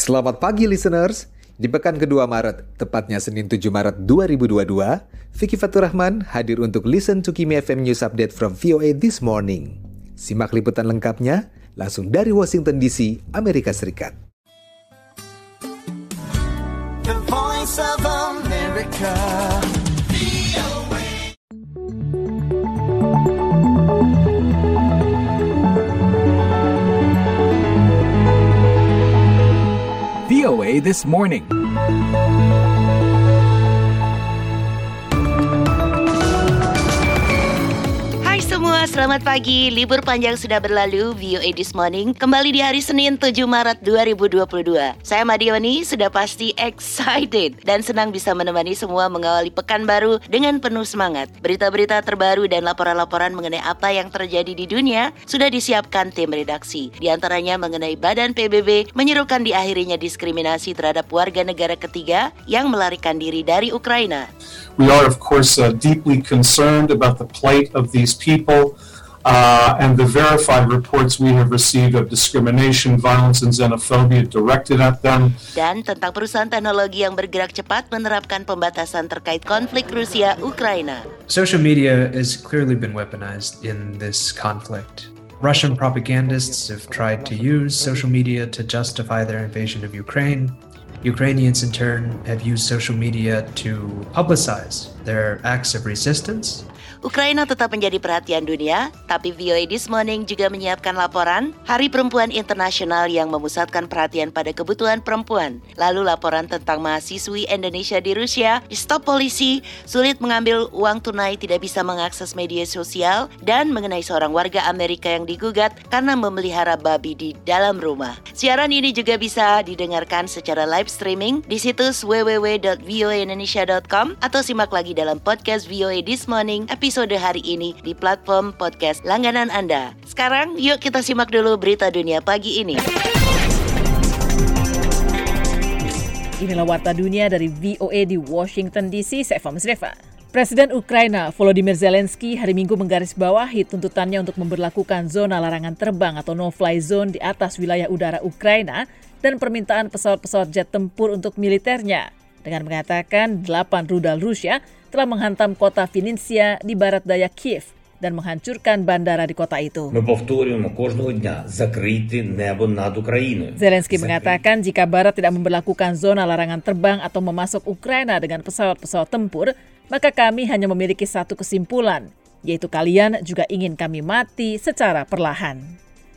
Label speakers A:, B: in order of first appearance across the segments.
A: Selamat pagi listeners. Di pekan kedua Maret, tepatnya Senin 7 Maret 2022, Vicky Faturrahman hadir untuk Listen to Kimi FM News Update from VOA This Morning. Simak liputan lengkapnya langsung dari Washington DC, Amerika Serikat.
B: The voice of America.
C: This Morning.
D: Selamat pagi. Libur panjang sudah berlalu, VOA This Morning kembali di hari Senin 7 Maret 2022. Saya Madioni sudah pasti excited dan senang bisa menemani semua mengawali pekan baru dengan penuh semangat. Berita-berita terbaru dan laporan-laporan mengenai apa yang terjadi di dunia sudah disiapkan tim redaksi. Di antaranya mengenai Badan PBB menyerukan diakhirinya diskriminasi terhadap warga negara ketiga yang melarikan diri dari Ukraina.
E: We are, of course, uh, deeply concerned about the plight of these people uh, and the verified reports we have received of discrimination, violence, and xenophobia directed at them.
D: dan tentang perusahaan teknologi yang bergerak cepat menerapkan pembatasan terkait konflik Rusia-Ukraina.
F: Social media has clearly been weaponized in this conflict. Russian propagandists have tried to use social media to justify their invasion of Ukraine. Ukrainians, in turn, have used social media to publicize their acts of resistance
D: Ukraina tetap menjadi perhatian dunia, tapi VOA This Morning juga menyiapkan laporan Hari Perempuan Internasional yang memusatkan perhatian pada kebutuhan perempuan. Lalu laporan tentang mahasiswi Indonesia di Rusia, stop polisi, sulit mengambil uang tunai, tidak bisa mengakses media sosial, dan mengenai seorang warga Amerika yang digugat karena memelihara babi di dalam rumah. Siaran ini juga bisa didengarkan secara live streaming di situs www.voaindonesia.com atau simak lagi dalam podcast VOA This Morning episode hari ini di platform podcast langganan Anda. Sekarang yuk kita simak dulu berita dunia pagi ini.
G: Inilah Warta Dunia dari VOA di Washington DC, saya Fahmi Reva. Presiden Ukraina Volodymyr Zelensky hari Minggu menggarisbawahi tuntutannya untuk memberlakukan zona larangan terbang atau no-fly zone di atas wilayah udara Ukraina dan permintaan pesawat-pesawat jet tempur untuk militernya dengan mengatakan delapan rudal Rusia telah menghantam kota Finisia di barat daya Kiev dan menghancurkan bandara di kota itu. Zelensky mengatakan jika Barat tidak memperlakukan zona larangan terbang atau memasuk Ukraina dengan pesawat-pesawat tempur, maka kami hanya memiliki satu kesimpulan, yaitu kalian juga ingin kami mati secara perlahan.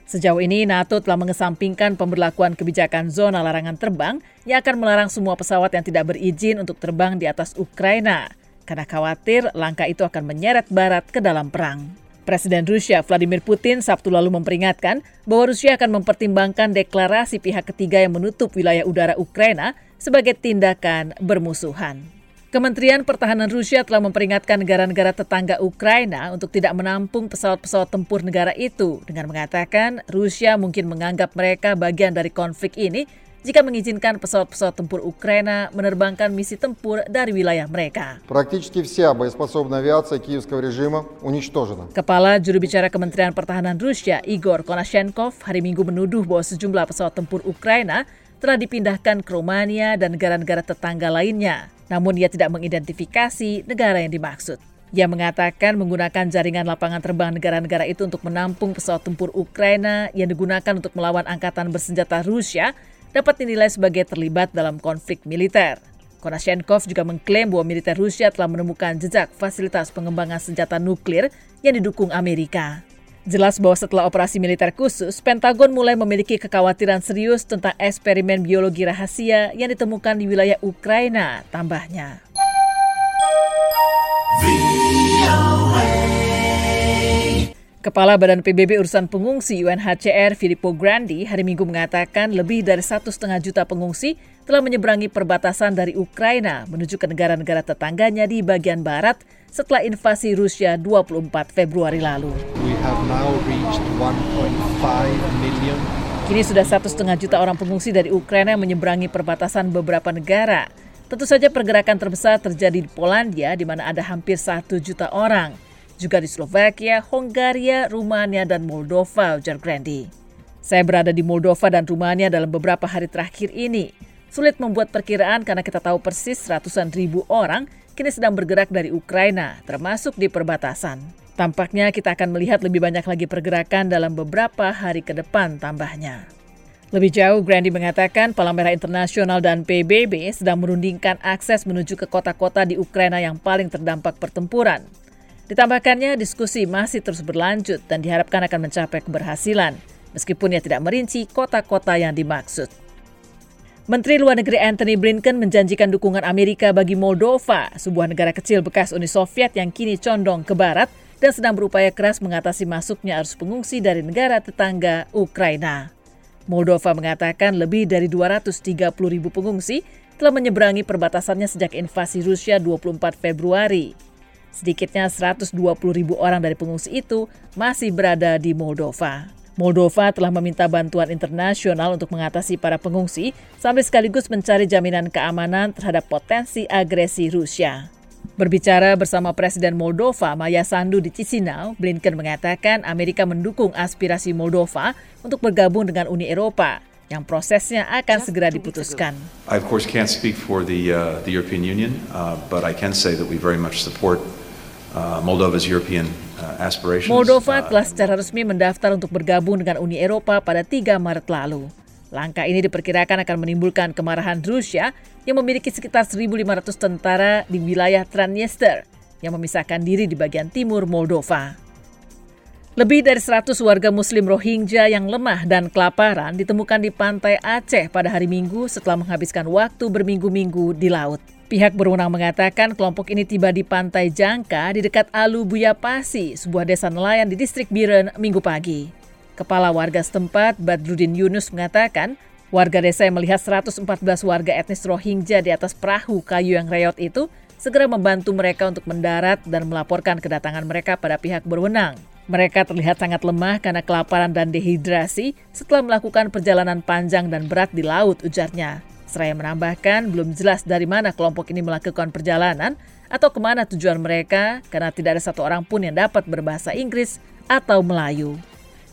G: Sejauh ini, NATO telah mengesampingkan pemberlakuan kebijakan zona larangan terbang yang akan melarang semua pesawat yang tidak berizin untuk terbang di atas Ukraina karena khawatir langkah itu akan menyeret Barat ke dalam perang. Presiden Rusia Vladimir Putin Sabtu lalu memperingatkan bahwa Rusia akan mempertimbangkan deklarasi pihak ketiga yang menutup wilayah udara Ukraina sebagai tindakan bermusuhan. Kementerian Pertahanan Rusia telah memperingatkan negara-negara tetangga Ukraina untuk tidak menampung pesawat-pesawat tempur negara itu dengan mengatakan Rusia mungkin menganggap mereka bagian dari konflik ini jika mengizinkan pesawat-pesawat tempur Ukraina menerbangkan misi tempur dari wilayah mereka. Kepala juru bicara Kementerian Pertahanan Rusia Igor Konashenkov hari Minggu menuduh bahwa sejumlah pesawat tempur Ukraina telah dipindahkan ke Romania dan negara-negara tetangga lainnya. Namun ia tidak mengidentifikasi negara yang dimaksud. Ia mengatakan menggunakan jaringan lapangan terbang negara-negara itu untuk menampung pesawat tempur Ukraina yang digunakan untuk melawan angkatan bersenjata Rusia dapat dinilai sebagai terlibat dalam konflik militer. Konashenkov juga mengklaim bahwa militer Rusia telah menemukan jejak fasilitas pengembangan senjata nuklir yang didukung Amerika. Jelas bahwa setelah operasi militer khusus, Pentagon mulai memiliki kekhawatiran serius tentang eksperimen biologi rahasia yang ditemukan di wilayah Ukraina, tambahnya. Kepala Badan PBB Urusan Pengungsi UNHCR Filippo Grandi hari Minggu mengatakan lebih dari satu setengah juta pengungsi telah menyeberangi perbatasan dari Ukraina menuju ke negara-negara tetangganya di bagian barat setelah invasi Rusia 24 Februari lalu.
H: We have now reached 1.5 million
G: Kini sudah satu setengah juta orang pengungsi dari Ukraina yang menyeberangi perbatasan beberapa negara. Tentu saja pergerakan terbesar terjadi di Polandia di mana ada hampir satu juta orang. Juga di Slovakia, Hongaria, Rumania, dan Moldova, ujar Grandi. Saya berada di Moldova dan Rumania dalam beberapa hari terakhir ini. Sulit membuat perkiraan karena kita tahu persis ratusan ribu orang kini sedang bergerak dari Ukraina, termasuk di perbatasan. Tampaknya kita akan melihat lebih banyak lagi pergerakan dalam beberapa hari ke depan tambahnya. Lebih jauh, Grandi mengatakan Palang Internasional dan PBB sedang merundingkan akses menuju ke kota-kota di Ukraina yang paling terdampak pertempuran. Ditambahkannya, diskusi masih terus berlanjut dan diharapkan akan mencapai keberhasilan, meskipun ia tidak merinci kota-kota yang dimaksud. Menteri Luar Negeri Anthony Blinken menjanjikan dukungan Amerika bagi Moldova, sebuah negara kecil bekas Uni Soviet yang kini condong ke barat dan sedang berupaya keras mengatasi masuknya arus pengungsi dari negara tetangga Ukraina. Moldova mengatakan lebih dari 230 ribu pengungsi telah menyeberangi perbatasannya sejak invasi Rusia 24 Februari. Sedikitnya 120 ribu orang dari pengungsi itu masih berada di Moldova. Moldova telah meminta bantuan internasional untuk mengatasi para pengungsi sambil sekaligus mencari jaminan keamanan terhadap potensi agresi Rusia. Berbicara bersama Presiden Moldova Maya Sandu di Chisinau, Blinken mengatakan Amerika mendukung aspirasi Moldova untuk bergabung dengan Uni Eropa yang prosesnya akan segera diputuskan.
I: I of course can't speak for the uh, the European Union, uh, but I can say that we very much support
G: Moldova uh, telah secara resmi mendaftar untuk bergabung dengan Uni Eropa pada 3 Maret lalu. Langkah ini diperkirakan akan menimbulkan kemarahan Rusia yang memiliki sekitar 1.500 tentara di wilayah Transnistria yang memisahkan diri di bagian timur Moldova. Lebih dari 100 warga muslim Rohingya yang lemah dan kelaparan ditemukan di pantai Aceh pada hari Minggu setelah menghabiskan waktu berminggu-minggu di laut. Pihak berwenang mengatakan kelompok ini tiba di pantai Jangka di dekat Alu Buyapasi, sebuah desa nelayan di distrik Biren, minggu pagi. Kepala warga setempat, Badrudin Yunus mengatakan, warga desa yang melihat 114 warga etnis Rohingya di atas perahu kayu yang reot itu segera membantu mereka untuk mendarat dan melaporkan kedatangan mereka pada pihak berwenang. Mereka terlihat sangat lemah karena kelaparan dan dehidrasi setelah melakukan perjalanan panjang dan berat di laut, ujarnya. Seraya menambahkan belum jelas dari mana kelompok ini melakukan perjalanan atau ke mana tujuan mereka karena tidak ada satu orang pun yang dapat berbahasa Inggris atau Melayu.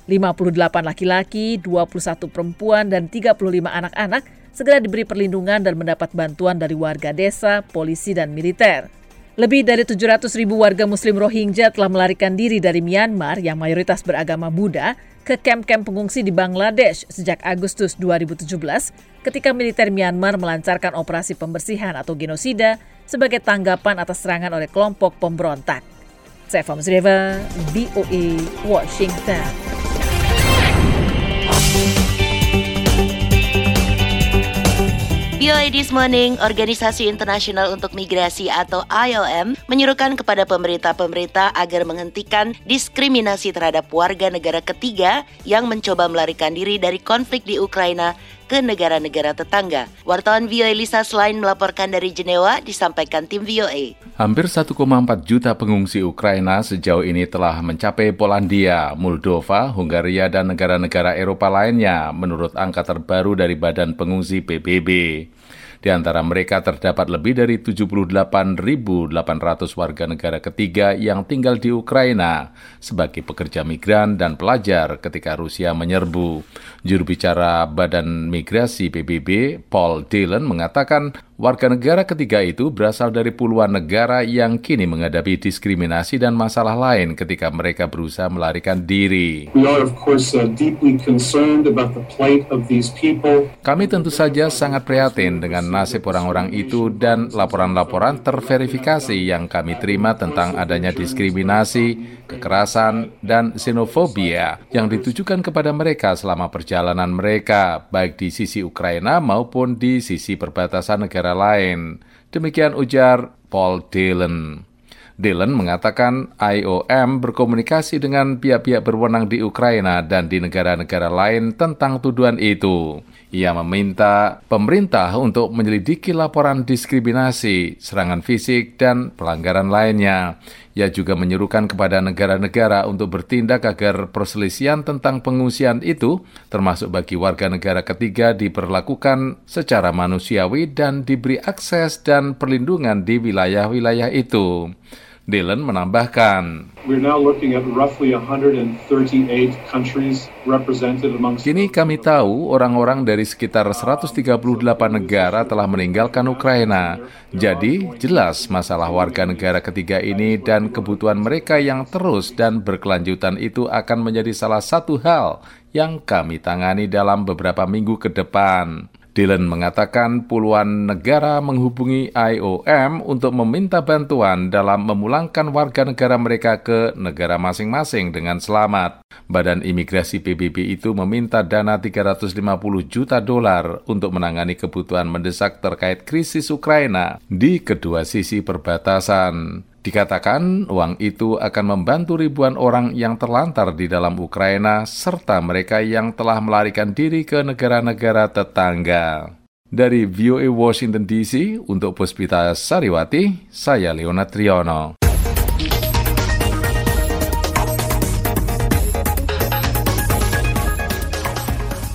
G: 58 laki-laki, 21 perempuan, dan 35 anak-anak segera diberi perlindungan dan mendapat bantuan dari warga desa, polisi, dan militer. Lebih dari 700 ribu warga muslim Rohingya telah melarikan diri dari Myanmar yang mayoritas beragama Buddha ke kamp-kamp pengungsi di Bangladesh sejak Agustus 2017 ketika militer Myanmar melancarkan operasi pembersihan atau genosida sebagai tanggapan atas serangan oleh kelompok pemberontak. Saya Zreva, BOE, Washington.
D: VOA This Morning, Organisasi Internasional untuk Migrasi atau IOM, menyuruhkan kepada pemerintah-pemerintah agar menghentikan diskriminasi terhadap warga negara ketiga yang mencoba melarikan diri dari konflik di Ukraina ke negara-negara tetangga. Wartawan VOA Lisa Selain melaporkan dari Jenewa, disampaikan tim VOA.
J: Hampir 1,4 juta pengungsi Ukraina sejauh ini telah mencapai Polandia, Moldova, Hungaria, dan negara-negara Eropa lainnya menurut angka terbaru dari Badan Pengungsi PBB. Di antara mereka terdapat lebih dari 78.800 warga negara ketiga yang tinggal di Ukraina sebagai pekerja migran dan pelajar ketika Rusia menyerbu. Juru bicara Badan Migrasi PBB, Paul Dillon, mengatakan Warga negara ketiga itu berasal dari puluhan negara yang kini menghadapi diskriminasi dan masalah lain ketika mereka berusaha melarikan diri.
E: Uh,
J: Kami tentu saja sangat prihatin dengan nasib orang-orang itu dan laporan-laporan terverifikasi yang kami terima tentang adanya diskriminasi, kekerasan, dan xenofobia yang ditujukan kepada mereka selama perjalanan mereka, baik di sisi Ukraina maupun di sisi perbatasan negara negara lain. Demikian ujar Paul Dillon. Dillon mengatakan IOM berkomunikasi dengan pihak-pihak berwenang di Ukraina dan di negara-negara lain tentang tuduhan itu. Ia meminta pemerintah untuk menyelidiki laporan diskriminasi, serangan fisik, dan pelanggaran lainnya. Ia juga menyerukan kepada negara-negara untuk bertindak agar perselisihan tentang pengungsian itu, termasuk bagi warga negara ketiga, diperlakukan secara manusiawi dan diberi akses dan perlindungan di wilayah-wilayah itu. Dylan menambahkan,
E: We're now looking at roughly 138 countries represented amongst
J: Kini kami tahu orang-orang dari sekitar 138 negara telah meninggalkan Ukraina. Jadi, jelas masalah warga negara ketiga ini dan kebutuhan mereka yang terus dan berkelanjutan itu akan menjadi salah satu hal yang kami tangani dalam beberapa minggu ke depan. Dylan mengatakan puluhan negara menghubungi IOM untuk meminta bantuan dalam memulangkan warga negara mereka ke negara masing-masing dengan selamat. Badan Imigrasi PBB itu meminta dana 350 juta dolar untuk menangani kebutuhan mendesak terkait krisis Ukraina di kedua sisi perbatasan. Dikatakan uang itu akan membantu ribuan orang yang terlantar di dalam Ukraina serta mereka yang telah melarikan diri ke negara-negara tetangga. Dari VOA Washington DC, untuk Puspita Sariwati, saya Leona Triono.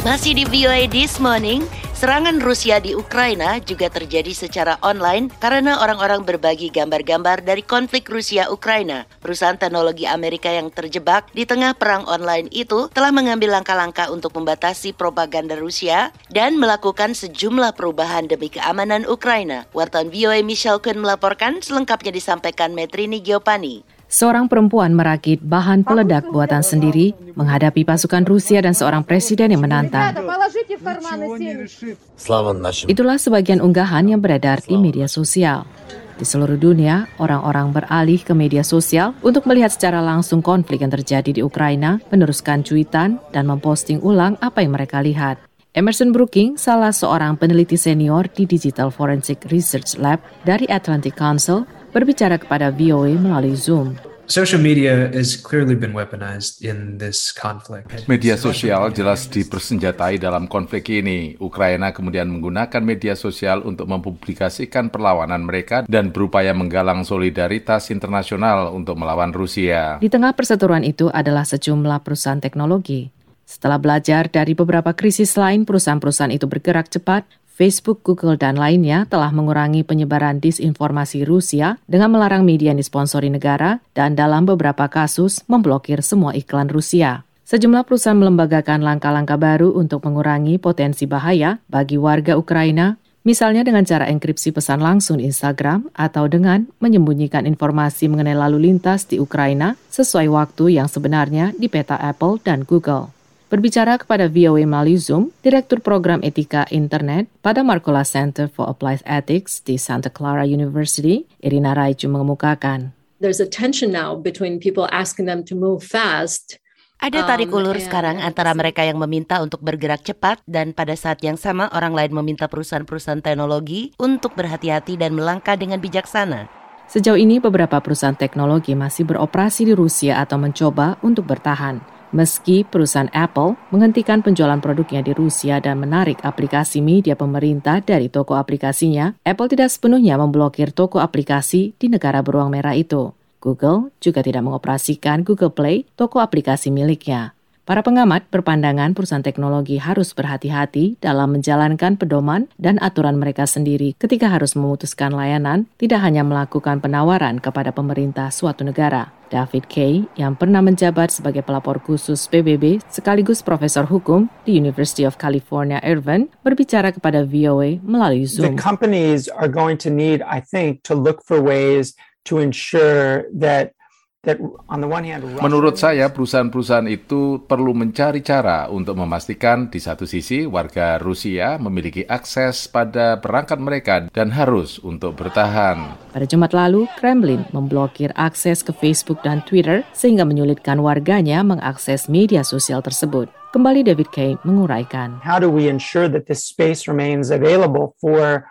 D: Masih di VOA This Morning, serangan Rusia di Ukraina juga terjadi secara online karena orang-orang berbagi gambar-gambar dari konflik Rusia-Ukraina. Perusahaan teknologi Amerika yang terjebak di tengah perang online itu telah mengambil langkah-langkah untuk membatasi propaganda Rusia dan melakukan sejumlah perubahan demi keamanan Ukraina. Wartawan VOA Michelle Kun melaporkan selengkapnya disampaikan Metrini Giopani.
K: Seorang perempuan merakit bahan peledak buatan sendiri menghadapi pasukan Rusia dan seorang presiden yang menantang. Itulah sebagian unggahan yang beredar di media sosial. Di seluruh dunia, orang-orang beralih ke media sosial untuk melihat secara langsung konflik yang terjadi di Ukraina, meneruskan cuitan, dan memposting ulang apa yang mereka lihat. Emerson Brooking, salah seorang peneliti senior di Digital Forensic Research Lab dari Atlantic Council, berbicara kepada VOA melalui Zoom.
F: Social media has clearly been weaponized in this conflict.
J: Media sosial jelas dipersenjatai dalam konflik ini. Ukraina kemudian menggunakan media sosial untuk mempublikasikan perlawanan mereka dan berupaya menggalang solidaritas internasional untuk melawan Rusia.
K: Di tengah perseteruan itu adalah sejumlah perusahaan teknologi. Setelah belajar dari beberapa krisis lain, perusahaan-perusahaan itu bergerak cepat Facebook, Google, dan lainnya telah mengurangi penyebaran disinformasi Rusia dengan melarang media yang disponsori negara dan dalam beberapa kasus memblokir semua iklan Rusia. Sejumlah perusahaan melembagakan langkah-langkah baru untuk mengurangi potensi bahaya bagi warga Ukraina, misalnya dengan cara enkripsi pesan langsung Instagram atau dengan menyembunyikan informasi mengenai lalu lintas di Ukraina sesuai waktu yang sebenarnya di peta Apple dan Google. Berbicara kepada VOA melalui Zoom, Direktur Program Etika Internet pada Marcola Center for Applied Ethics di Santa Clara University, Irina Raichu mengemukakan.
L: There's a tension now between people asking them to move fast
D: ada tarik ulur sekarang antara mereka yang meminta untuk bergerak cepat dan pada saat yang sama orang lain meminta perusahaan-perusahaan teknologi untuk berhati-hati dan melangkah dengan bijaksana.
K: Sejauh ini beberapa perusahaan teknologi masih beroperasi di Rusia atau mencoba untuk bertahan. Meski perusahaan Apple menghentikan penjualan produknya di Rusia dan menarik aplikasi media pemerintah dari toko aplikasinya, Apple tidak sepenuhnya memblokir toko aplikasi di negara beruang merah itu. Google juga tidak mengoperasikan Google Play, toko aplikasi miliknya. Para pengamat berpandangan perusahaan teknologi harus berhati-hati dalam menjalankan pedoman dan aturan mereka sendiri ketika harus memutuskan layanan, tidak hanya melakukan penawaran kepada pemerintah suatu negara. David Kay, yang pernah menjabat sebagai pelapor khusus PBB sekaligus profesor hukum di University of California, Irvine, berbicara kepada VOA melalui Zoom.
M: The companies are going to need, I think, to look for ways to ensure that
J: Menurut saya, perusahaan-perusahaan itu perlu mencari cara untuk memastikan di satu sisi warga Rusia memiliki akses pada perangkat mereka dan harus untuk bertahan.
K: Pada Jumat lalu, Kremlin memblokir akses ke Facebook dan Twitter sehingga menyulitkan warganya mengakses media sosial tersebut. Kembali David Kay menguraikan.
M: How do we ensure that this space remains available for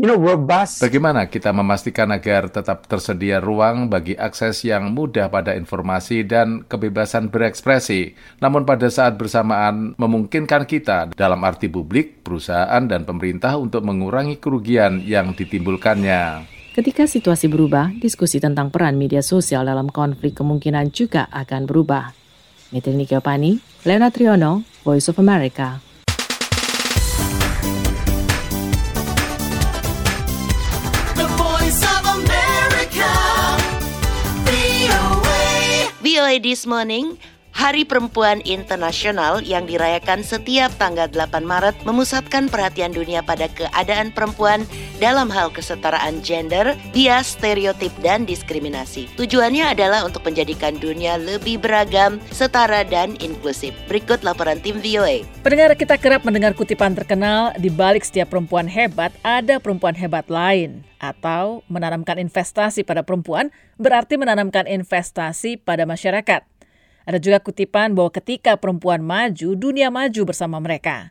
M: you know, robust.
J: Bagaimana kita memastikan agar tetap tersedia ruang bagi akses yang mudah pada informasi dan kebebasan berekspresi, namun pada saat bersamaan memungkinkan kita dalam arti publik, perusahaan, dan pemerintah untuk mengurangi kerugian yang ditimbulkannya.
K: Ketika situasi berubah, diskusi tentang peran media sosial dalam konflik kemungkinan juga akan berubah. Mitri Nikiopani, Leona Triono, Voice of America.
D: This Morning, Hari Perempuan Internasional yang dirayakan setiap tanggal 8 Maret memusatkan perhatian dunia pada keadaan perempuan dalam hal kesetaraan gender, bias, stereotip, dan diskriminasi. Tujuannya adalah untuk menjadikan dunia lebih beragam, setara, dan inklusif. Berikut laporan tim VOA.
G: Pendengar kita kerap mendengar kutipan terkenal, di balik setiap perempuan hebat ada perempuan hebat lain. Atau menanamkan investasi pada perempuan berarti menanamkan investasi pada masyarakat. Ada juga kutipan bahwa ketika perempuan maju, dunia maju bersama mereka.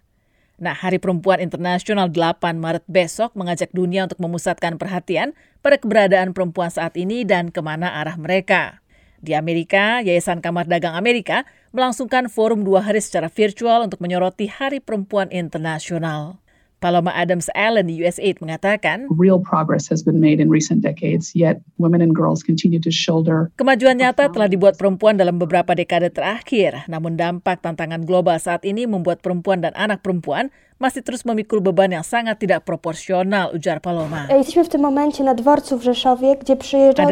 G: Nah, Hari Perempuan Internasional 8 Maret besok mengajak dunia untuk memusatkan perhatian pada keberadaan perempuan saat ini dan ke mana arah mereka. Di Amerika, Yayasan Kamar Dagang Amerika melangsungkan forum dua hari secara virtual untuk menyoroti Hari Perempuan Internasional. Paloma Adams Allen di USAID mengatakan,
N: Real progress has been made in recent decades, yet women and girls continue to shoulder.
G: Kemajuan nyata telah dibuat perempuan dalam beberapa dekade terakhir, namun dampak tantangan global saat ini membuat perempuan dan anak perempuan masih terus memikul beban yang sangat tidak proporsional, ujar Paloma. Ada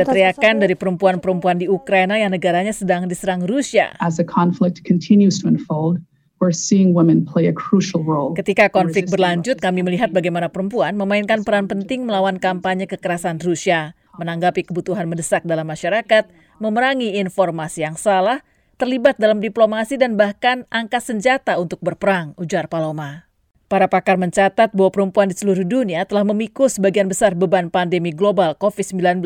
G: teriakan dari perempuan-perempuan di Ukraina yang negaranya sedang diserang Rusia.
N: As the conflict continues to unfold, we're seeing women play a crucial role.
G: Ketika konflik berlanjut, kami melihat bagaimana perempuan memainkan peran penting melawan kampanye kekerasan Rusia, menanggapi kebutuhan mendesak dalam masyarakat, memerangi informasi yang salah, terlibat dalam diplomasi dan bahkan angkat senjata untuk berperang, ujar Paloma. Para pakar mencatat bahwa perempuan di seluruh dunia telah memikul sebagian besar beban pandemi global COVID-19,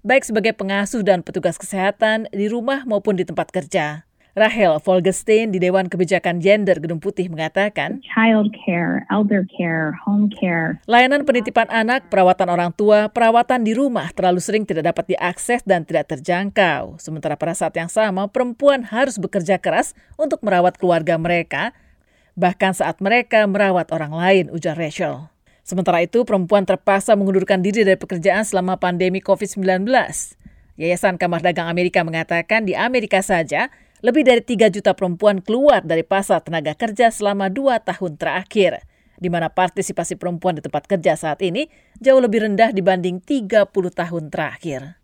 G: baik sebagai pengasuh dan petugas kesehatan di rumah maupun di tempat kerja. Rahel Volgestein di Dewan Kebijakan Gender Gedung Putih mengatakan,
O: Child care, elder care, home care.
G: Layanan penitipan anak, perawatan orang tua, perawatan di rumah terlalu sering tidak dapat diakses dan tidak terjangkau. Sementara pada saat yang sama, perempuan harus bekerja keras untuk merawat keluarga mereka, bahkan saat mereka merawat orang lain, ujar Rachel. Sementara itu, perempuan terpaksa mengundurkan diri dari pekerjaan selama pandemi COVID-19. Yayasan Kamar Dagang Amerika mengatakan di Amerika saja, lebih dari 3 juta perempuan keluar dari pasar tenaga kerja selama dua tahun terakhir, di mana partisipasi perempuan di tempat kerja saat ini jauh lebih rendah dibanding 30 tahun terakhir.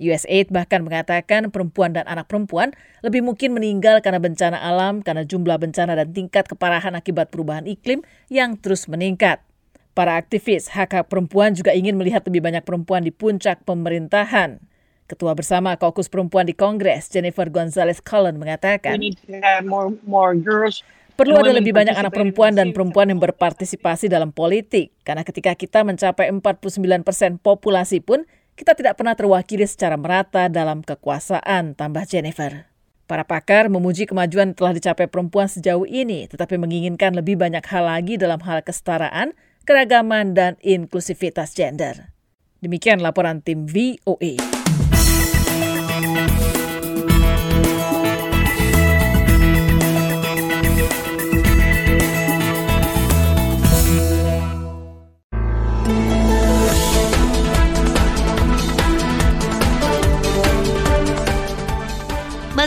G: USAID bahkan mengatakan perempuan dan anak perempuan lebih mungkin meninggal karena bencana alam karena jumlah bencana dan tingkat keparahan akibat perubahan iklim yang terus meningkat. Para aktivis hak hak perempuan juga ingin melihat lebih banyak perempuan di puncak pemerintahan. Ketua bersama Kaukus Perempuan di Kongres, Jennifer Gonzalez Cullen mengatakan,
P: more, more girls
G: Perlu ada lebih banyak anak perempuan dan perempuan yang berpartisipasi dalam politik, karena ketika kita mencapai 49 persen populasi pun, kita tidak pernah terwakili secara merata dalam kekuasaan, tambah Jennifer. Para pakar memuji kemajuan telah dicapai perempuan sejauh ini, tetapi menginginkan lebih banyak hal lagi dalam hal kesetaraan, keragaman, dan inklusivitas gender. Demikian laporan tim VOA.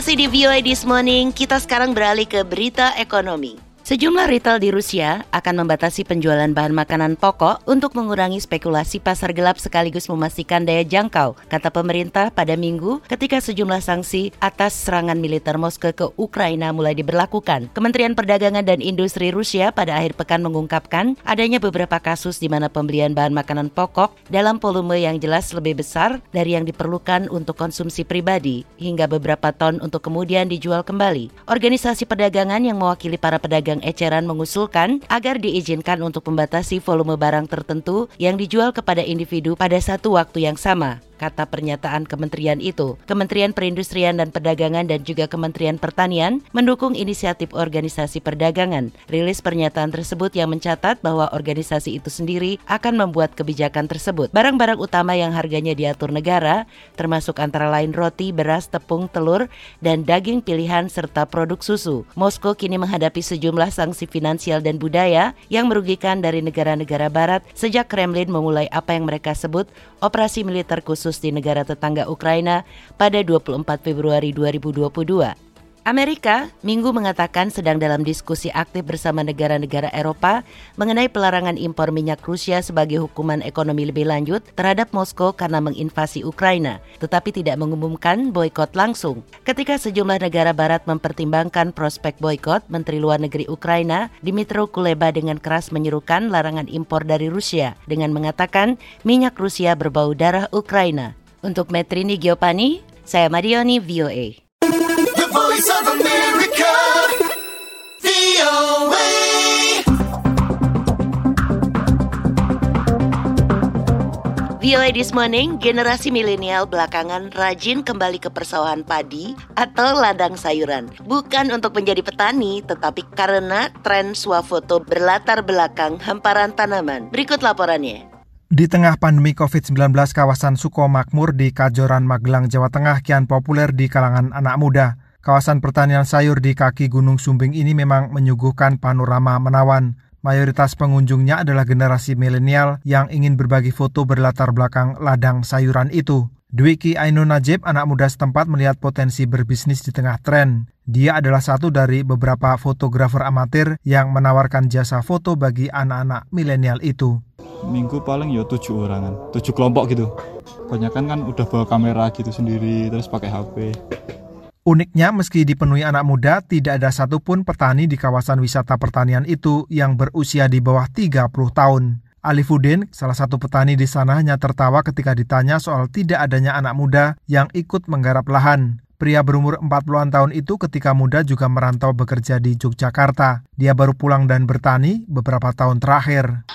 D: Masih di VOA This Morning, kita sekarang beralih ke berita ekonomi. Sejumlah retail di Rusia akan membatasi penjualan bahan makanan pokok untuk mengurangi spekulasi pasar gelap sekaligus memastikan daya jangkau, kata pemerintah pada minggu ketika sejumlah sanksi atas serangan militer Moskow ke Ukraina mulai diberlakukan. Kementerian Perdagangan dan Industri Rusia pada akhir pekan mengungkapkan adanya beberapa kasus di mana pembelian bahan makanan pokok dalam volume yang jelas lebih besar dari yang diperlukan untuk konsumsi pribadi hingga beberapa ton untuk kemudian dijual kembali. Organisasi perdagangan yang mewakili para pedagang pedagang eceran mengusulkan agar diizinkan untuk membatasi volume barang tertentu yang dijual kepada individu pada satu waktu yang sama kata pernyataan kementerian itu. Kementerian Perindustrian dan Perdagangan dan juga Kementerian Pertanian mendukung inisiatif organisasi perdagangan. Rilis pernyataan tersebut yang mencatat bahwa organisasi itu sendiri akan membuat kebijakan tersebut. Barang-barang utama yang harganya diatur negara, termasuk antara lain roti, beras, tepung, telur, dan daging pilihan serta produk susu. Moskow kini menghadapi sejumlah sanksi finansial dan budaya yang merugikan dari negara-negara barat sejak Kremlin memulai apa yang mereka sebut operasi militer khusus di negara tetangga Ukraina pada 24 Februari 2022. Amerika minggu mengatakan sedang dalam diskusi aktif bersama negara-negara Eropa mengenai pelarangan impor minyak Rusia sebagai hukuman ekonomi lebih lanjut terhadap Moskow karena menginvasi Ukraina, tetapi tidak mengumumkan boykot langsung. Ketika sejumlah negara barat mempertimbangkan prospek boykot, Menteri Luar Negeri Ukraina Dimitro Kuleba dengan keras menyerukan larangan impor dari Rusia dengan mengatakan minyak Rusia berbau darah Ukraina. Untuk Metrini Giopani, saya Marioni VOA.
B: VOA
D: This Morning, generasi milenial belakangan rajin kembali ke persawahan padi atau ladang sayuran. Bukan untuk menjadi petani, tetapi karena tren swafoto berlatar belakang hamparan tanaman. Berikut laporannya.
Q: Di tengah pandemi COVID-19, kawasan Sukomakmur di Kajoran, Magelang, Jawa Tengah kian populer di kalangan anak muda. Kawasan pertanian sayur di kaki Gunung Sumbing ini memang menyuguhkan panorama menawan. Mayoritas pengunjungnya adalah generasi milenial yang ingin berbagi foto berlatar belakang ladang sayuran itu. Dwiki Ainun Najib, anak muda setempat melihat potensi berbisnis di tengah tren. Dia adalah satu dari beberapa fotografer amatir yang menawarkan jasa foto bagi anak-anak milenial itu.
R: Minggu paling ya tujuh orangan, tujuh kelompok gitu. Kebanyakan kan udah bawa kamera gitu sendiri, terus pakai HP.
Q: Uniknya, meski dipenuhi anak muda, tidak ada satupun petani di kawasan wisata pertanian itu yang berusia di bawah 30 tahun. Alifudin, salah satu petani di sana hanya tertawa ketika ditanya soal tidak adanya anak muda yang ikut menggarap lahan. Pria berumur 40-an tahun itu ketika muda juga merantau bekerja di Yogyakarta. Dia baru pulang dan bertani beberapa tahun terakhir.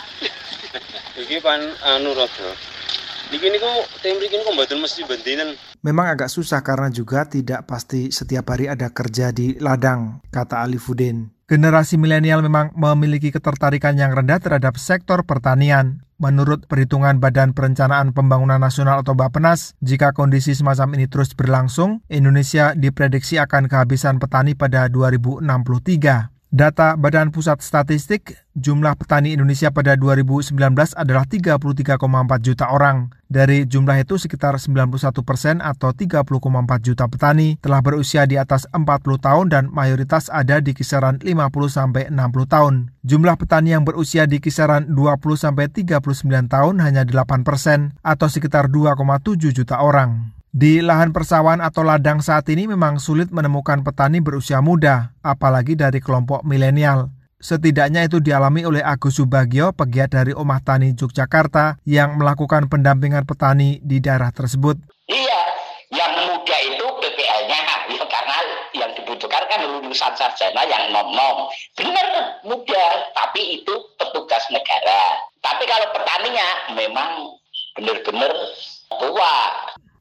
Q: Memang agak susah karena juga tidak pasti setiap hari ada kerja di ladang, kata Alifudin. Generasi milenial memang memiliki ketertarikan yang rendah terhadap sektor pertanian. Menurut perhitungan Badan Perencanaan Pembangunan Nasional atau Bappenas, jika kondisi semacam ini terus berlangsung, Indonesia diprediksi akan kehabisan petani pada 2063. Data Badan Pusat Statistik, jumlah petani Indonesia pada 2019 adalah 33,4 juta orang. Dari jumlah itu sekitar 91 persen atau 30,4 juta petani telah berusia di atas 40 tahun dan mayoritas ada di kisaran 50 sampai 60 tahun. Jumlah petani yang berusia di kisaran 20 sampai 39 tahun hanya 8 persen atau sekitar 2,7 juta orang. Di lahan persawahan atau ladang saat ini memang sulit menemukan petani berusia muda, apalagi dari kelompok milenial. Setidaknya itu dialami oleh Agus Subagio, pegiat dari Omah Tani Yogyakarta, yang melakukan pendampingan petani di daerah tersebut.
S: Iya, yang muda itu PPL-nya ya karena yang dibutuhkan kan lulusan sarjana yang nom-nom. Benar, muda, tapi itu petugas negara. Tapi kalau petaninya memang benar-benar tua.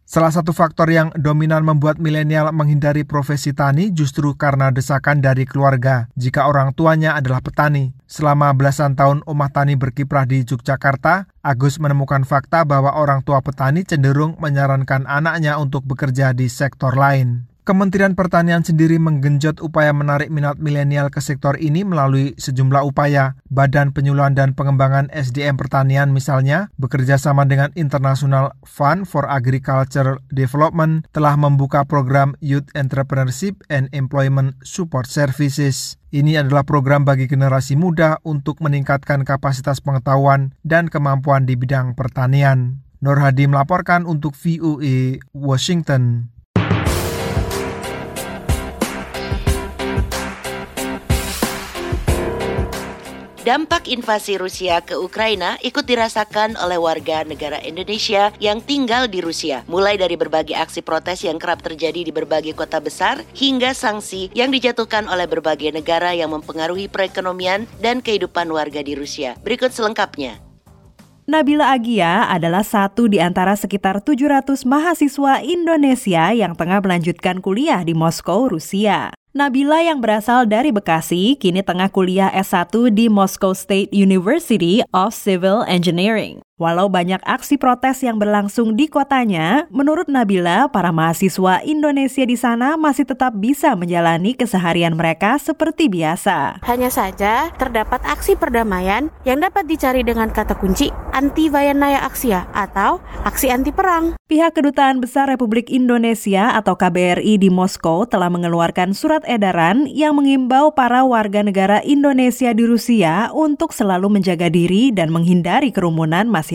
Q: Salah satu faktor yang dominan membuat milenial menghindari profesi tani justru karena desakan dari keluarga jika orang tuanya adalah petani. Selama belasan tahun Omah Tani berkiprah di Yogyakarta, Agus menemukan fakta bahwa orang tua petani cenderung menyarankan anaknya untuk bekerja di sektor lain. Kementerian Pertanian sendiri menggenjot upaya menarik minat milenial ke sektor ini melalui sejumlah upaya. Badan Penyuluhan dan Pengembangan SDM Pertanian misalnya, bekerja sama dengan International Fund for Agriculture Development telah membuka program Youth Entrepreneurship and Employment Support Services. Ini adalah program bagi generasi muda untuk meningkatkan kapasitas pengetahuan dan kemampuan di bidang pertanian. Nur Hadi melaporkan untuk VOA Washington.
D: Dampak invasi Rusia ke Ukraina ikut dirasakan oleh warga negara Indonesia yang tinggal di Rusia, mulai dari berbagai aksi protes yang kerap terjadi di berbagai kota besar hingga sanksi yang dijatuhkan oleh berbagai negara yang mempengaruhi perekonomian dan kehidupan warga di Rusia. Berikut selengkapnya.
T: Nabila Agia adalah satu di antara sekitar 700 mahasiswa Indonesia yang tengah melanjutkan kuliah di Moskow, Rusia. Nabila yang berasal dari Bekasi kini tengah kuliah S1 di Moscow State University of Civil Engineering. Walau banyak aksi protes yang berlangsung di kotanya, menurut Nabila, para mahasiswa Indonesia di sana masih tetap bisa menjalani keseharian mereka seperti biasa.
U: Hanya saja terdapat aksi perdamaian yang dapat dicari dengan kata kunci anti Vayanaya Aksia atau aksi anti perang.
T: Pihak Kedutaan Besar Republik Indonesia atau KBRI di Moskow telah mengeluarkan surat edaran yang mengimbau para warga negara Indonesia di Rusia untuk selalu menjaga diri dan menghindari kerumunan masyarakat.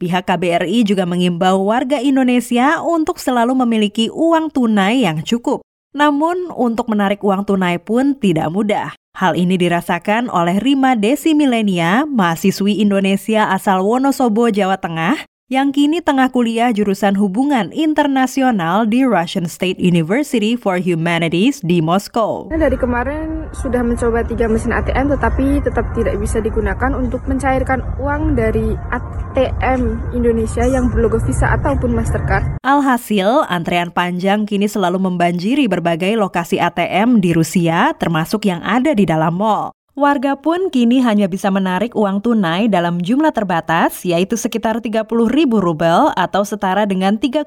T: Pihak KBRI juga mengimbau warga Indonesia untuk selalu memiliki uang tunai yang cukup. Namun, untuk menarik uang tunai pun tidak mudah. Hal ini dirasakan oleh Rima Desi Milenia, mahasiswi Indonesia asal Wonosobo, Jawa Tengah, yang kini tengah kuliah jurusan hubungan internasional di Russian State University for Humanities di Moskow.
V: Dari kemarin sudah mencoba tiga mesin ATM tetapi tetap tidak bisa digunakan untuk mencairkan uang dari ATM Indonesia yang berlogo Visa ataupun Mastercard.
T: Alhasil, antrean panjang kini selalu membanjiri berbagai lokasi ATM di Rusia termasuk yang ada di dalam mall. Warga pun kini hanya bisa menarik uang tunai dalam jumlah terbatas, yaitu sekitar 30 ribu rubel atau setara dengan 3,6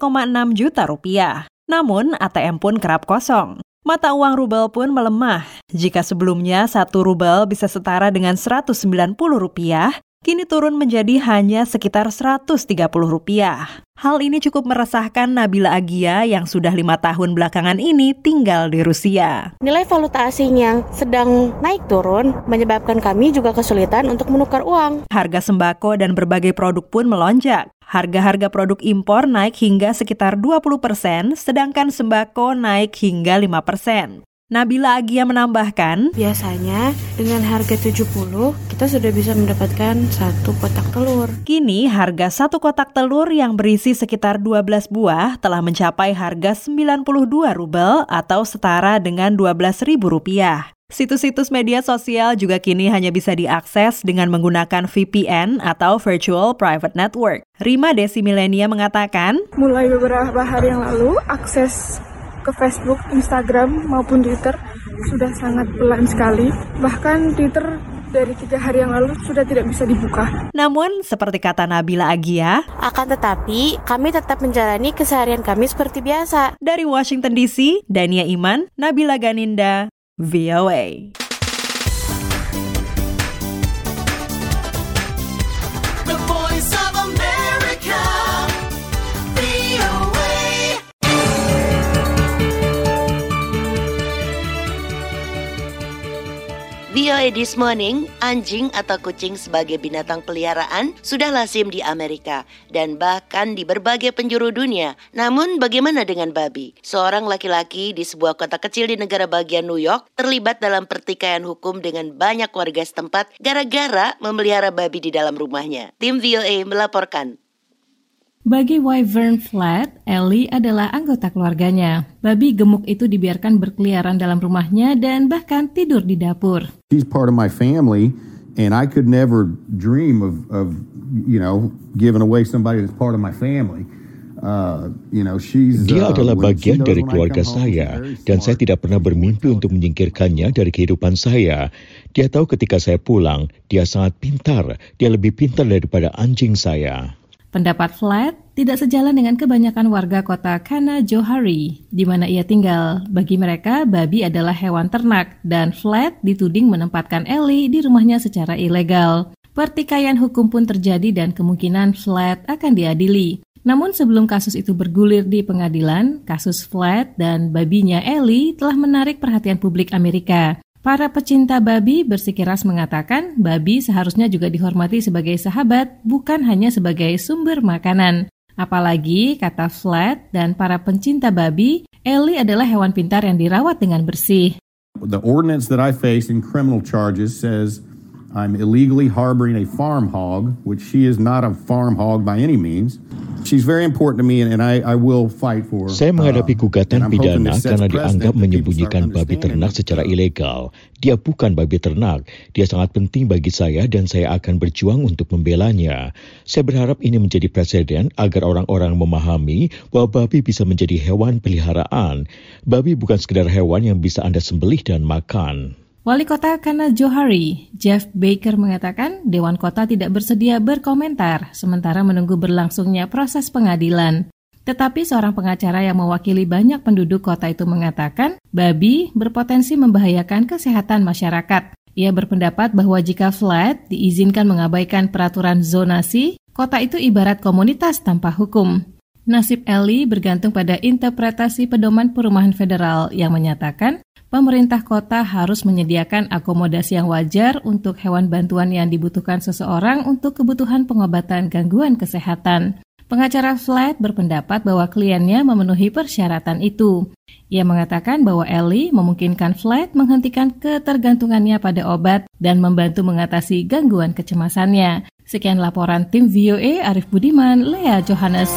T: juta rupiah. Namun, ATM pun kerap kosong. Mata uang rubel pun melemah. Jika sebelumnya satu rubel bisa setara dengan 190 rupiah, kini turun menjadi hanya sekitar 130 rupiah. Hal ini cukup meresahkan Nabila Agia yang sudah lima tahun belakangan ini tinggal di Rusia.
U: Nilai valuta asing yang sedang naik turun menyebabkan kami juga kesulitan untuk menukar uang.
T: Harga sembako dan berbagai produk pun melonjak. Harga-harga produk impor naik hingga sekitar 20 persen, sedangkan sembako naik hingga 5 persen. Nabila Agia menambahkan,
U: Biasanya dengan harga 70 kita sudah bisa mendapatkan satu kotak telur.
T: Kini harga satu kotak telur yang berisi sekitar 12 buah telah mencapai harga 92 rubel atau setara dengan 12 ribu rupiah. Situs-situs media sosial juga kini hanya bisa diakses dengan menggunakan VPN atau Virtual Private Network. Rima Desi Milenia mengatakan,
V: Mulai beberapa hari yang lalu, akses ke Facebook, Instagram maupun Twitter sudah sangat pelan sekali. Bahkan Twitter dari tiga hari yang lalu sudah tidak bisa dibuka.
T: Namun, seperti kata Nabila Agia,
U: akan tetapi kami tetap menjalani keseharian kami seperti biasa.
T: Dari Washington DC, Dania Iman, Nabila Ganinda, VOA.
B: VOA
D: This Morning, anjing atau kucing sebagai binatang peliharaan sudah lazim di Amerika dan bahkan di berbagai penjuru dunia. Namun bagaimana dengan babi? Seorang laki-laki di sebuah kota kecil di negara bagian New York terlibat dalam pertikaian hukum dengan banyak warga setempat gara-gara memelihara babi di dalam rumahnya. Tim VOA melaporkan.
W: Bagi Wyvern Flat, Ellie adalah anggota keluarganya. Babi gemuk itu dibiarkan berkeliaran dalam rumahnya dan bahkan tidur di dapur.
X: She's part of my family, and I could never dream of, of you know, giving away somebody that's part of my family. Uh, you know, she's,
Y: Dia
X: uh,
Y: adalah
X: when- she
Y: bagian dari keluarga saya,
X: very
Y: dan saya tidak pernah bermimpi untuk menyingkirkannya dari kehidupan saya. Dia tahu ketika saya pulang, dia sangat pintar. Dia lebih pintar daripada anjing saya.
W: Pendapat Flat tidak sejalan dengan kebanyakan warga kota Kana Johari, di mana ia tinggal. Bagi mereka, babi adalah hewan ternak, dan Flat dituding menempatkan Ellie di rumahnya secara ilegal. Pertikaian hukum pun terjadi dan kemungkinan Flat akan diadili. Namun sebelum kasus itu bergulir di pengadilan, kasus Flat dan babinya Ellie telah menarik perhatian publik Amerika. Para pecinta babi bersikeras mengatakan babi seharusnya juga dihormati sebagai sahabat, bukan hanya sebagai sumber makanan. Apalagi, kata Flat dan para pencinta babi, Ellie adalah hewan pintar yang dirawat dengan bersih.
X: The ordinance that I face in criminal charges says I'm illegally harboring a farm hog, which she is not a farm hog by any means. She's very important to me, and, and I, I will fight for.
Y: Saya menghadapi
X: uh,
Y: gugatan
X: I'm hoping
Y: pidana karena dianggap menyembunyikan babi ternak secara ilegal. Dia bukan babi ternak. Dia sangat penting bagi saya dan saya akan berjuang untuk membelanya. Saya berharap ini menjadi presiden agar orang-orang memahami bahwa babi bisa menjadi hewan peliharaan. Babi bukan sekedar hewan yang bisa Anda sembelih dan makan.
W: Wali Kota Kana Johari, Jeff Baker mengatakan Dewan Kota tidak bersedia berkomentar sementara menunggu berlangsungnya proses pengadilan. Tetapi seorang pengacara yang mewakili banyak penduduk kota itu mengatakan babi berpotensi membahayakan kesehatan masyarakat. Ia berpendapat bahwa jika flat diizinkan mengabaikan peraturan zonasi, kota itu ibarat komunitas tanpa hukum. Nasib Eli bergantung pada interpretasi pedoman perumahan federal yang menyatakan pemerintah kota harus menyediakan akomodasi yang wajar untuk hewan bantuan yang dibutuhkan seseorang untuk kebutuhan pengobatan gangguan kesehatan. Pengacara Flat berpendapat bahwa kliennya memenuhi persyaratan itu. Ia mengatakan bahwa Ellie memungkinkan Flat menghentikan ketergantungannya pada obat dan membantu mengatasi gangguan kecemasannya. Sekian laporan tim VOA Arif Budiman, Lea Johannes.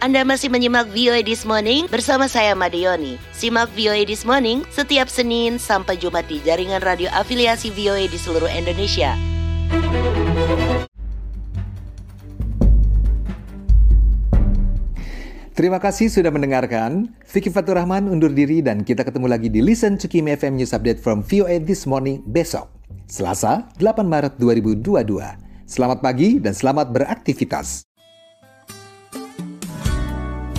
D: Anda masih menyimak VOA This Morning bersama saya Madioni. Simak VOA This Morning setiap Senin sampai Jumat di jaringan radio afiliasi VOA di seluruh Indonesia.
Z: Terima kasih sudah mendengarkan. Vicky Fatur Rahman undur diri dan kita ketemu lagi di Listen to Kim FM News Update from VOA This Morning besok. Selasa, 8 Maret 2022. Selamat pagi dan selamat beraktivitas.